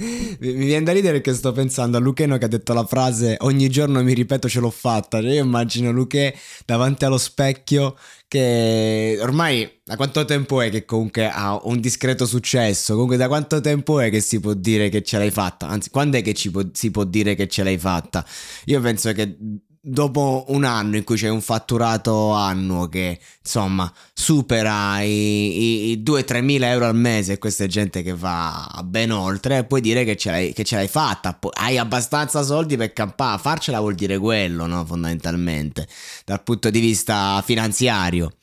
mi viene da ridere perché sto pensando a Lucheno che ha detto la frase ogni giorno mi ripeto ce l'ho fatta. Cioè io immagino Luche davanti allo specchio che ormai da quanto tempo è che comunque ha un discreto successo? Comunque da quanto tempo è che si può dire che ce l'hai fatta? Anzi, quando è che può, si può dire che ce l'hai fatta? Io penso che dopo un anno in cui c'è un fatturato annuo che insomma supera i, i, i 2-3 mila euro al mese e questa è gente che va ben oltre puoi dire che ce l'hai, che ce l'hai fatta. Hai abbastanza soldi per campare farcela vuol dire quello no fondamentalmente dal punto di vista finanziario.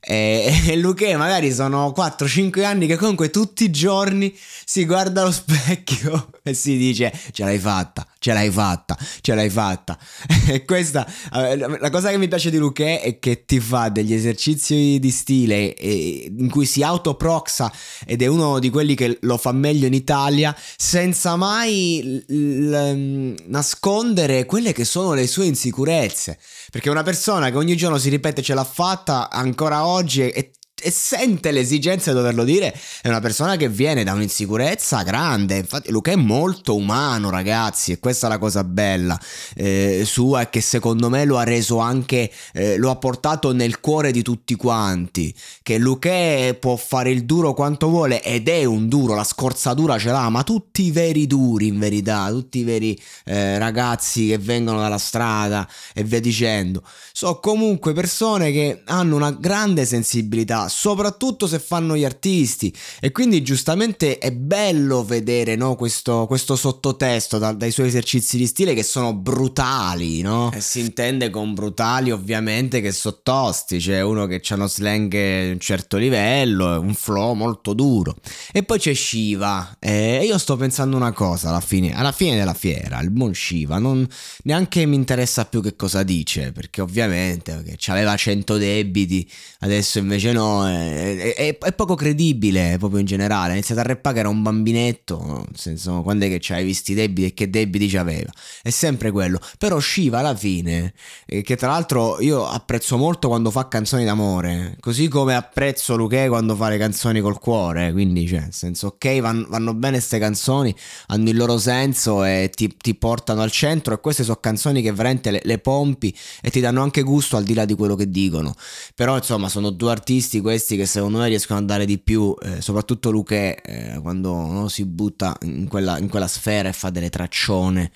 E, e Luque magari sono 4-5 anni che comunque tutti i giorni si guarda allo specchio e si dice ce l'hai fatta ce l'hai fatta ce l'hai fatta e questa, la cosa che mi piace di Luque è che ti fa degli esercizi di stile in cui si autoproxa ed è uno di quelli che lo fa meglio in Italia senza mai l- nascondere quelle che sono le sue insicurezze. Perché una persona che ogni giorno si ripete ce l'ha fatta ancora oggi è e sente l'esigenza di doverlo dire è una persona che viene da un'insicurezza grande. Infatti, Luca è molto umano, ragazzi, e questa è la cosa bella eh, sua e che secondo me lo ha reso anche, eh, lo ha portato nel cuore di tutti quanti. Che Luca può fare il duro quanto vuole ed è un duro, la scorzatura ce l'ha, ma tutti i veri duri in verità, tutti i veri eh, ragazzi che vengono dalla strada e via dicendo, sono comunque persone che hanno una grande sensibilità soprattutto se fanno gli artisti. E quindi giustamente è bello vedere no, questo, questo, sottotesto da, dai suoi esercizi di stile che sono brutali, no? E si intende con brutali ovviamente che sottosti, cioè uno che ha uno slang di un certo livello, un flow molto duro. E poi c'è Shiva, e io sto pensando una cosa alla fine, alla fine della fiera, il buon Shiva, non, neanche mi interessa più che cosa dice, perché ovviamente perché aveva 100 debiti, adesso invece no, è, è, è, poco credibile proprio in generale. Ha iniziato a rappare che era un bambinetto, nel senso, quando è che c'hai visti i debiti e che debiti c'aveva? È sempre quello. Però Shiva alla fine, eh, che tra l'altro io apprezzo molto quando fa canzoni d'amore, così come apprezzo Luque quando fa le canzoni col cuore, quindi cioè, nel senso, ok, vanno, vanno bene queste canzoni, hanno il loro senso e ti, ti, portano al centro e queste sono canzoni che veramente le, le pompi e ti danno anche gusto al di là di quello che dicono. Però insomma sono due artisti questi che secondo me riescono a dare di più, eh, soprattutto Luque eh, quando no, si butta in quella, in quella, sfera e fa delle traccione.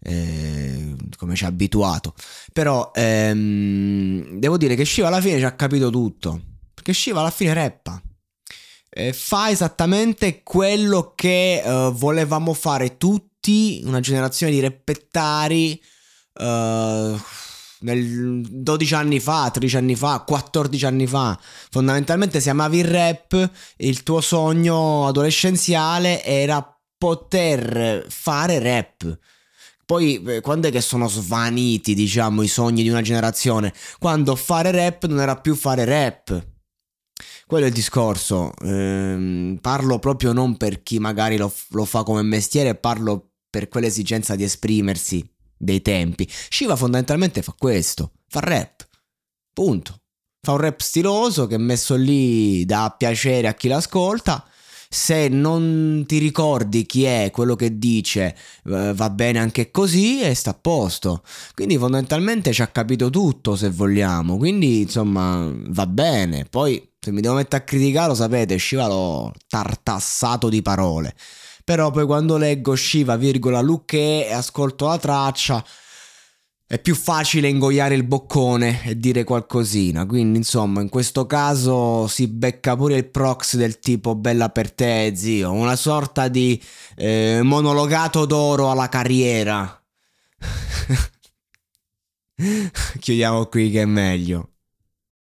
Eh, come ci ha abituato però ehm, devo dire che Shiva alla fine ci ha capito tutto perché Shiva alla fine rappa eh, fa esattamente quello che uh, volevamo fare tutti una generazione di reppettari nel 12 anni fa, 13 anni fa, 14 anni fa. Fondamentalmente se amavi il rap, il tuo sogno adolescenziale era poter fare rap. Poi eh, quando è che sono svaniti, diciamo, i sogni di una generazione? Quando fare rap non era più fare rap. Quello è il discorso. Ehm, parlo proprio non per chi magari lo, lo fa come mestiere, parlo per quell'esigenza di esprimersi dei tempi. Shiva fondamentalmente fa questo, fa rap. Punto. Fa un rap stiloso che messo lì dà piacere a chi l'ascolta. Se non ti ricordi chi è quello che dice, eh, va bene anche così e sta a posto. Quindi fondamentalmente ci ha capito tutto se vogliamo. Quindi insomma va bene. Poi se mi devo mettere a criticare, lo sapete, Shiva l'ho tartassato di parole. Però poi quando leggo Shiva, virgola, Luque e ascolto la traccia, è più facile ingoiare il boccone e dire qualcosina. Quindi, insomma, in questo caso si becca pure il prox del tipo bella per te, zio. Una sorta di eh, monologato d'oro alla carriera. Chiudiamo qui che è meglio.